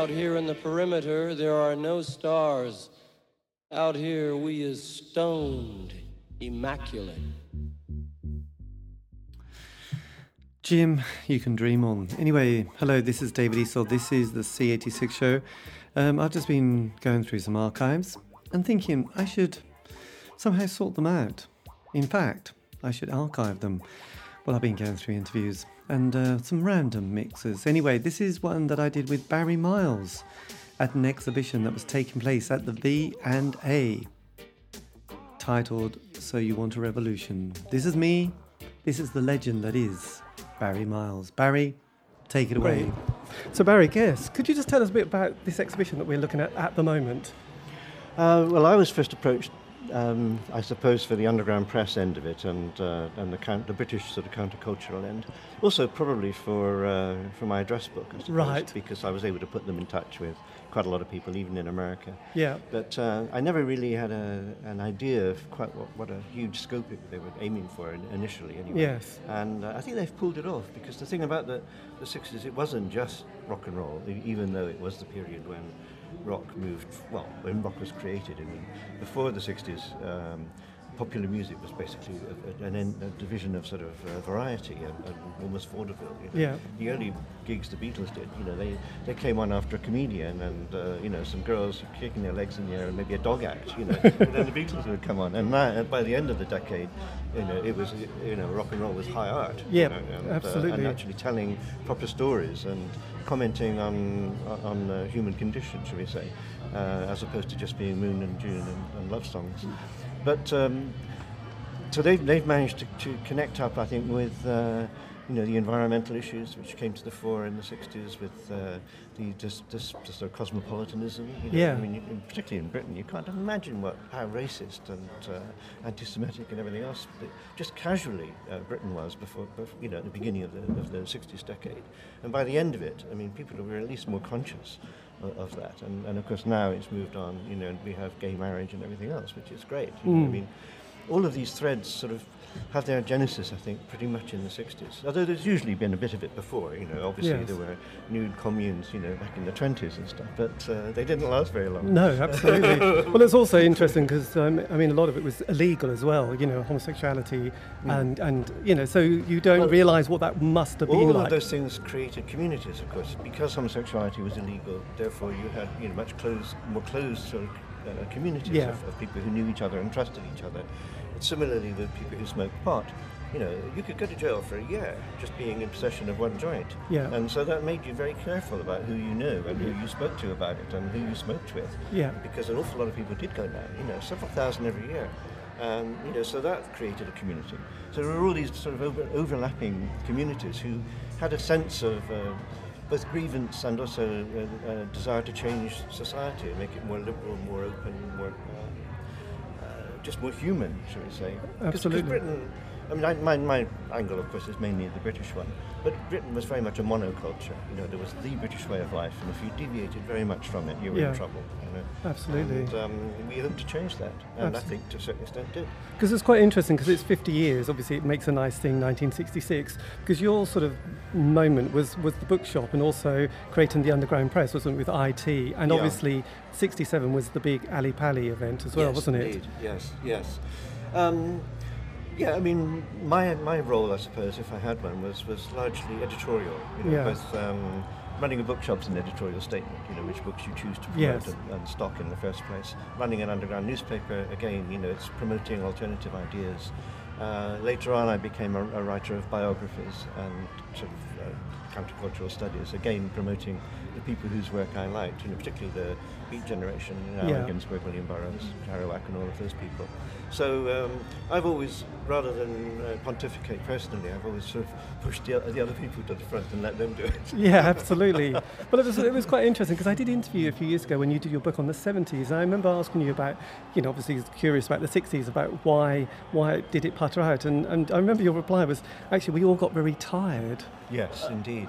Out here in the perimeter, there are no stars. Out here, we is stoned, immaculate. Jim, you can dream on. Anyway, hello, this is David Eastaugh. This is the C86 show. Um, I've just been going through some archives and thinking I should somehow sort them out. In fact, I should archive them. Well, I've been going through interviews and uh, some random mixes. Anyway, this is one that I did with Barry Miles at an exhibition that was taking place at the V and A, titled "So You Want a Revolution." This is me. This is the legend that is Barry Miles. Barry, take it away. Great. So, Barry, guess, could you just tell us a bit about this exhibition that we're looking at at the moment? Uh, well, I was first approached, um, I suppose, for the underground press end of it and uh, and the, count, the British sort of countercultural end. Also, probably for uh, for my address book, I suppose, Right. because I was able to put them in touch with quite a lot of people, even in America. Yeah. But uh, I never really had a, an idea of quite what, what a huge scope it, they were aiming for initially, anyway. Yes. And uh, I think they've pulled it off because the thing about the, the 60s, it wasn't just rock and roll, even though it was the period when rock moved, well, when rock was created. I mean, before the 60s, um, popular music was basically a, an en- a division of sort of uh, variety and, and almost vaudeville. You know. Yeah. The early gigs the Beatles did, you know, they, they came on after a comedian and, uh, you know, some girls kicking their legs in the air and maybe a dog act, you know, and then the Beatles would come on. And now, by the end of the decade, you know, it was, you know, rock and roll was high art. you know, and, uh, absolutely. and actually telling proper stories and commenting on, on the human condition, shall we say, uh, as opposed to just being Moon and June and, and love songs. But um, so they've, they've managed to, to connect up, I think, with uh, you know the environmental issues which came to the fore in the 60s, with uh, the just, just, just sort of cosmopolitanism. You know? Yeah. I mean, you, particularly in Britain, you can't imagine what how racist and uh, anti-Semitic and everything else, but just casually uh, Britain was before, before, you know, at the beginning of the, of the 60s decade, and by the end of it, I mean, people were at least more conscious of, that, and, and of course now it's moved on. You know, and we have gay marriage and everything else, which is great. You know, I Mm. mean all of these threads sort of have their genesis, I think, pretty much in the 60s. Although there's usually been a bit of it before, you know, obviously Yes. there were nude communes, you know, back in the 20s and stuff, but uh, they didn't last very long. No, absolutely. well, it's also interesting because um, I mean, a lot of it was illegal as well. You know, homosexuality, and and you know, so you don't Well, realise what that must have been All like. of those things created communities, of course, because homosexuality was illegal. Therefore, you had you know much closed, more closed sort of uh, communities Yeah. of, of people who knew each other and trusted each other. Similarly, with people who smoked pot, you know, you could go to jail for a year just being in possession of one joint. Yeah. And so that made you very careful about who you knew and who you spoke to about it and who you smoked with. Yeah. Because an awful lot of people did go down, you know, several thousand every year. Um, you know, so that created a community. So there were all these sort of over, overlapping communities who had a sense of uh, both grievance and also a, uh, desire to change society and make it more liberal, more open, more uh, uh, just more human, shall we say? Absolutely. Britain, I mean, I, my, my angle, of course, is mainly the British one. But Britain was very much a monoculture. You know, there was the British way of life, and if you deviated very much from it, you were Yeah. in trouble. You know? Absolutely. And um, we hope to change that, and I think to a certain extent did. Because it's quite interesting because it's 50 years. Obviously, it makes a nice thing, 1966. Because your sort of moment was was the bookshop and also creating the underground press, wasn't it, with IT? And Yeah. obviously, 67 was the big Ali Pali event as well, yes, wasn't it? indeed. Yes, yes. Um, yeah, I mean, my my role, I suppose, if I had one, was was largely editorial. You know, Yeah. both um, running a bookshop's an editorial statement. You know, which books you choose to promote Yes. and, and stock in the first place. Running an underground newspaper, again, you know, it's promoting alternative ideas. Uh, later on, I became a, a writer of biographies and sort of uh, countercultural studies, again promoting the people whose work I liked, you know, particularly the Beat generation, you know, Yeah. Allen Ginsberg, William Burroughs, Kerouac, and all of those people. So um, I've always, rather than uh, pontificate personally, I've always sort of pushed the, the other people to the front and let them do it. Yeah, absolutely. Well, it was, it was quite interesting because I did interview you a few years ago when you did your book on the 70s. And I remember asking you about, you know, obviously curious about the 60s, about why why did it putter out. And, and I remember your reply was, actually, we all got very tired. Yes, indeed.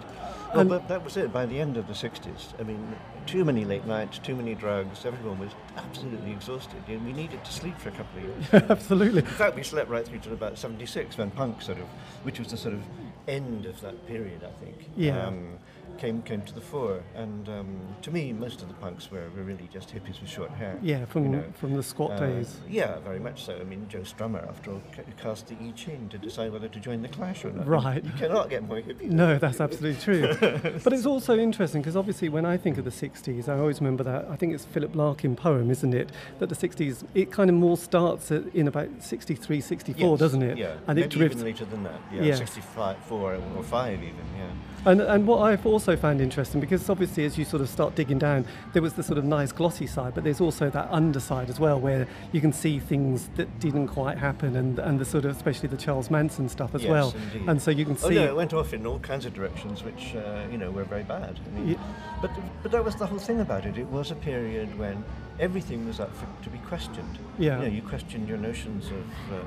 Well, And- but that was it. By the end of the 60s, I mean, too many late nights, too many drugs, everyone was absolutely exhausted. And we needed to sleep for a couple of years. absolutely. In fact, we slept right through to about 76 when punk sort of, which was the sort of end of that period, I think, Yeah. um, came came to the fore. And um, to me, most of the punks were, were really just hippies with short hair. Yeah, from you know. from the squat Uh, days. Yeah, very much so. I mean, Joe Strummer, after all, ca- cast the I Ching to decide whether to join the Clash or not. Right. You cannot get more hippie. No, that's absolutely true. but it's also interesting because obviously when I think of the 60s, I always remember that, I think it's Philip Larkin poem, isn't it? That the 60s, it kind of more starts at, in about 63, 64, Yes, doesn't it? Yeah, And maybe it drifts. even later than that. Yeah, Yes. 65, 4 or 5 even, yeah. And, and what I've also found interesting, because obviously as you sort of start digging down, there was the sort of nice glossy side, but there's also that underside as well, where you can see things that didn't quite happen, and, and the sort of, especially the Charles Manson stuff as Yes, well. indeed. And so you can see. Oh no, it went off in all kinds of directions, which uh, you know were very bad. I mean, Ye- but but that was the whole thing about it. It was a period when everything was up for, to be questioned. Yeah. You know, you questioned your notions of. Uh,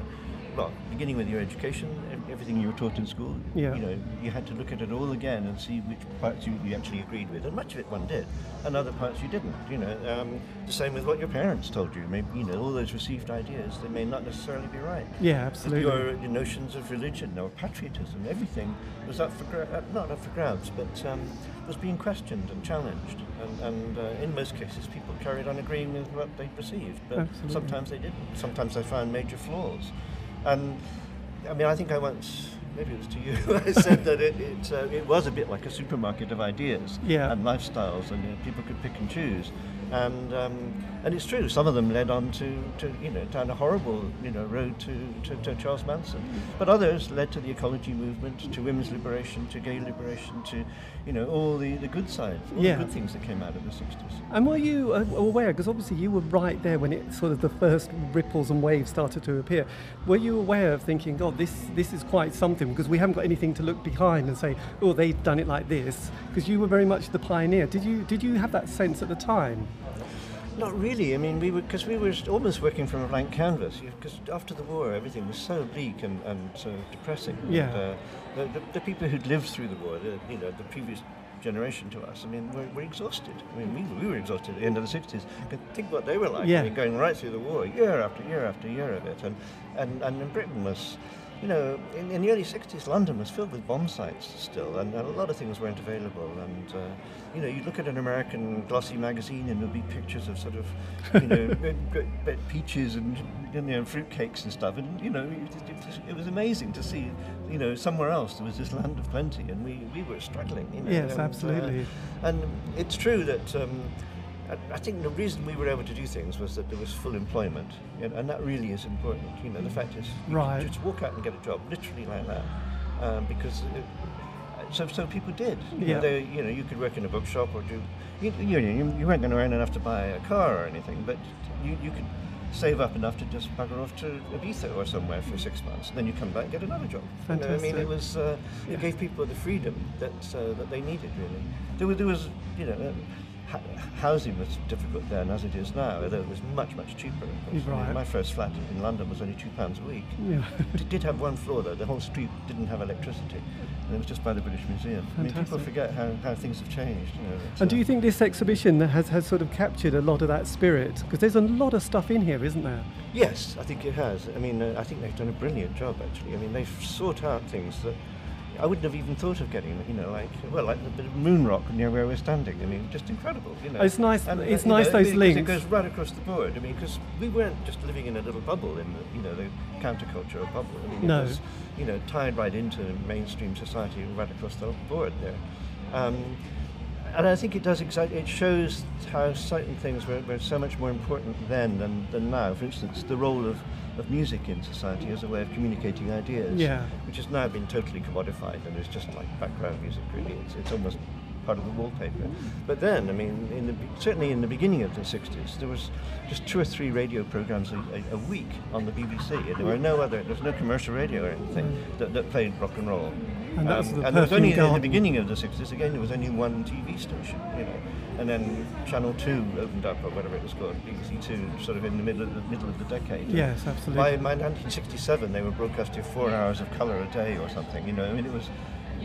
well, beginning with your education, everything you were taught in school, Yeah. you know, you had to look at it all again and see which parts you, you actually agreed with, and much of it one did, and other parts you didn't. You know, um, the same with what your parents told you. Maybe you know all those received ideas; they may not necessarily be right. yeah, absolutely. Your, your notions of religion or patriotism, everything was up for gra- uh, not up for grabs, but um, was being questioned and challenged. And, and uh, in most cases, people carried on agreeing with what they perceived, but Absolutely. sometimes they didn't. Sometimes they found major flaws. And I mean, I think I once. Maybe it was to you. I said that it it, uh, it was a bit like a supermarket of ideas Yeah. and lifestyles, and you know, people could pick and choose. And um, and it's true. Some of them led on to, to you know down a horrible you know road to, to, to Charles Manson, but others led to the ecology movement, to women's liberation, to gay liberation, to you know all the, the good side, all Yeah. the good things that came out of the sixties. And were you uh, aware, because obviously you were right there when it sort of the first ripples and waves started to appear. Were you aware of thinking, God, this this is quite something because we haven't got anything to look behind and say, oh, they've done it like this? Because you were very much the pioneer. Did you did you have that sense at the time? Not really. I mean, we were because we were almost working from a blank canvas. Because after the war, everything was so bleak and, and so depressing. Yeah. And, uh, the, the, the people who'd lived through the war, the, you know, the previous generation to us, I mean, were, were exhausted. I mean, we, we were exhausted at the end of the 60s. Think what they were like. Yeah. I mean, going right through the war, year after year after year of it. And, and, and in Britain was, you know, in, in the early 60s, London was filled with bomb sites still, and, and a lot of things weren't available. And, uh, you know, you look at an American glossy magazine and there'll be pictures of sort of, you know, peaches and, you know, fruitcakes and stuff. And, you know, it, it, was- amazing to see, you know, somewhere else there was this land of plenty and we, we were struggling, you know. Yes, and, uh, absolutely. and it's true that um, I, I think the reason we were able to do things was that there was full employment, and, and that really is important. You know, the fact is, you Right. just walk out and get a job, literally like that, um, because. It, so, so people did. You Yeah. know, they, you know, you could work in a bookshop or do. You, you, you, you weren't going to earn enough to buy a car or anything, but you, you could save up enough to just bugger off to Ibiza or somewhere for six months, and then you come back and get another job. You know, I mean, it was uh, Yeah. it gave people the freedom that uh, that they needed really. There was, there was you know. Um, Housing was difficult then, as it is now, although it was much, much cheaper. of course. I mean, Right. my first flat in London was only two pounds a week. Yeah. It did have one floor though. The whole street didn't have electricity, and it was just by the British Museum. I mean, people forget how, how things have changed. You know, And do uh, you think this exhibition has, has sort of captured a lot of that spirit? Because there's a lot of stuff in here, isn't there? Yes, I think it has. I mean, uh, I think they've done a brilliant job actually. I mean, they've sought out things that I wouldn't have even thought of getting. You know, like well, like the bit of moon rock near where we're standing. I mean, just incredible. You know, It's nice- And, it's you nice know, those because links. It goes right across the board. I mean, because we weren't just living in a little bubble in the, you know the counterculture bubble. I mean, No. it was you know tied right into mainstream society right across the board there. Um, and I think it does exactly. It shows how certain things were, were so much more important then than, than now. For instance, the role of, of music in society as a way of communicating ideas, Yeah. which has now been totally commodified and is just like background music. Really, it's, it's almost part of the wallpaper. But then, I mean, in the, certainly in the beginning of the 60s, there was just two or three radio programs a, a, a week on the BBC. And there were no other. There was no commercial radio or anything mm. that, that played rock and roll. And was um, the and there was only Perfume in the beginning of the 60s, again, there was only one TV station, you know. And then Channel 2 opened up, or whatever it was called, BBC 2, sort of in the middle of the, middle of the decade. Yes, absolutely. by 1967, they were broadcasting four hours of colour a day or something, you know. I mean, it was,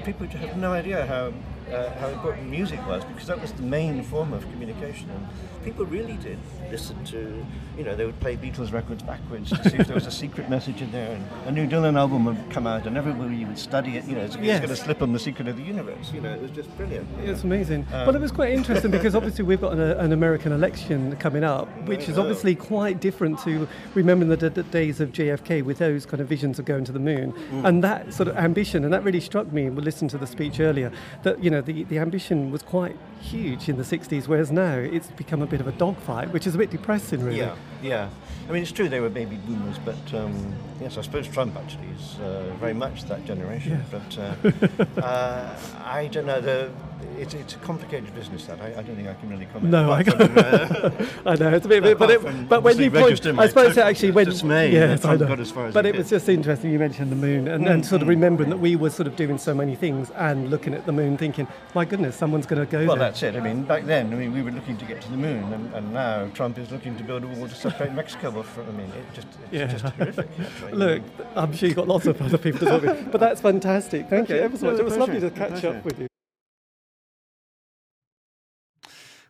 people have no idea how uh, how important music was because that was the main form of communication. And people really did listen to, you know, they would play Beatles records backwards to see if there was a secret message in there. And a new Dylan album would come out, and everybody would study it. You know, it's, Yes. going to slip on the secret of the universe. You know, it was just brilliant. It's amazing. Um, well, it was quite interesting because obviously we've got an, an American election coming up, which is obviously quite different to remembering the, d- d- days of JFK with those kind of visions of going to the moon Mm. and that sort of ambition. And that really struck me. We listened to the speech earlier that you know the, the ambition was quite huge in the 60s, whereas now it's become a bit of a dogfight, which is a bit depressing, really. Yeah, yeah. I mean, it's true they were baby boomers, but um, yes, I suppose Trump actually is uh, very much that generation. But uh, uh, I don't know. The, it's, it's a complicated business. That I, I don't think I can really comment. No, I from, uh, I know it's a bit, but, it, but when you point, I suppose it actually when dismay yes, I know. got as far as but it was just interesting you mentioned the moon and, and sort of remembering that we were sort of doing so many things and looking at the moon, thinking, my goodness, someone's going to go Well, there. that's it. I mean, back then, I mean, we were looking to get to the moon, and, and now Trump is looking to build a wall to separate Mexico. From, I mean, it just, it's Yeah. just horrific. actually. Look, I'm sure you've got lots of other people to talk to, but that's fantastic. Thank you ever so No, much. It was pleasure. lovely to catch up with you.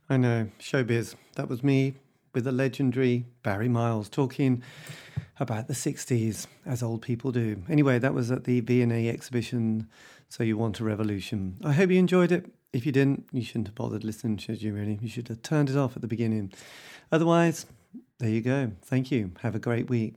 I know, showbiz. That was me with the legendary Barry Miles talking about the 60s, as old people do. Anyway, that was at the V&A exhibition, So You Want a Revolution. I hope you enjoyed it. If you didn't, you shouldn't have bothered listening, should you really? You should have turned it off at the beginning. Otherwise, there you go. Thank you. Have a great week.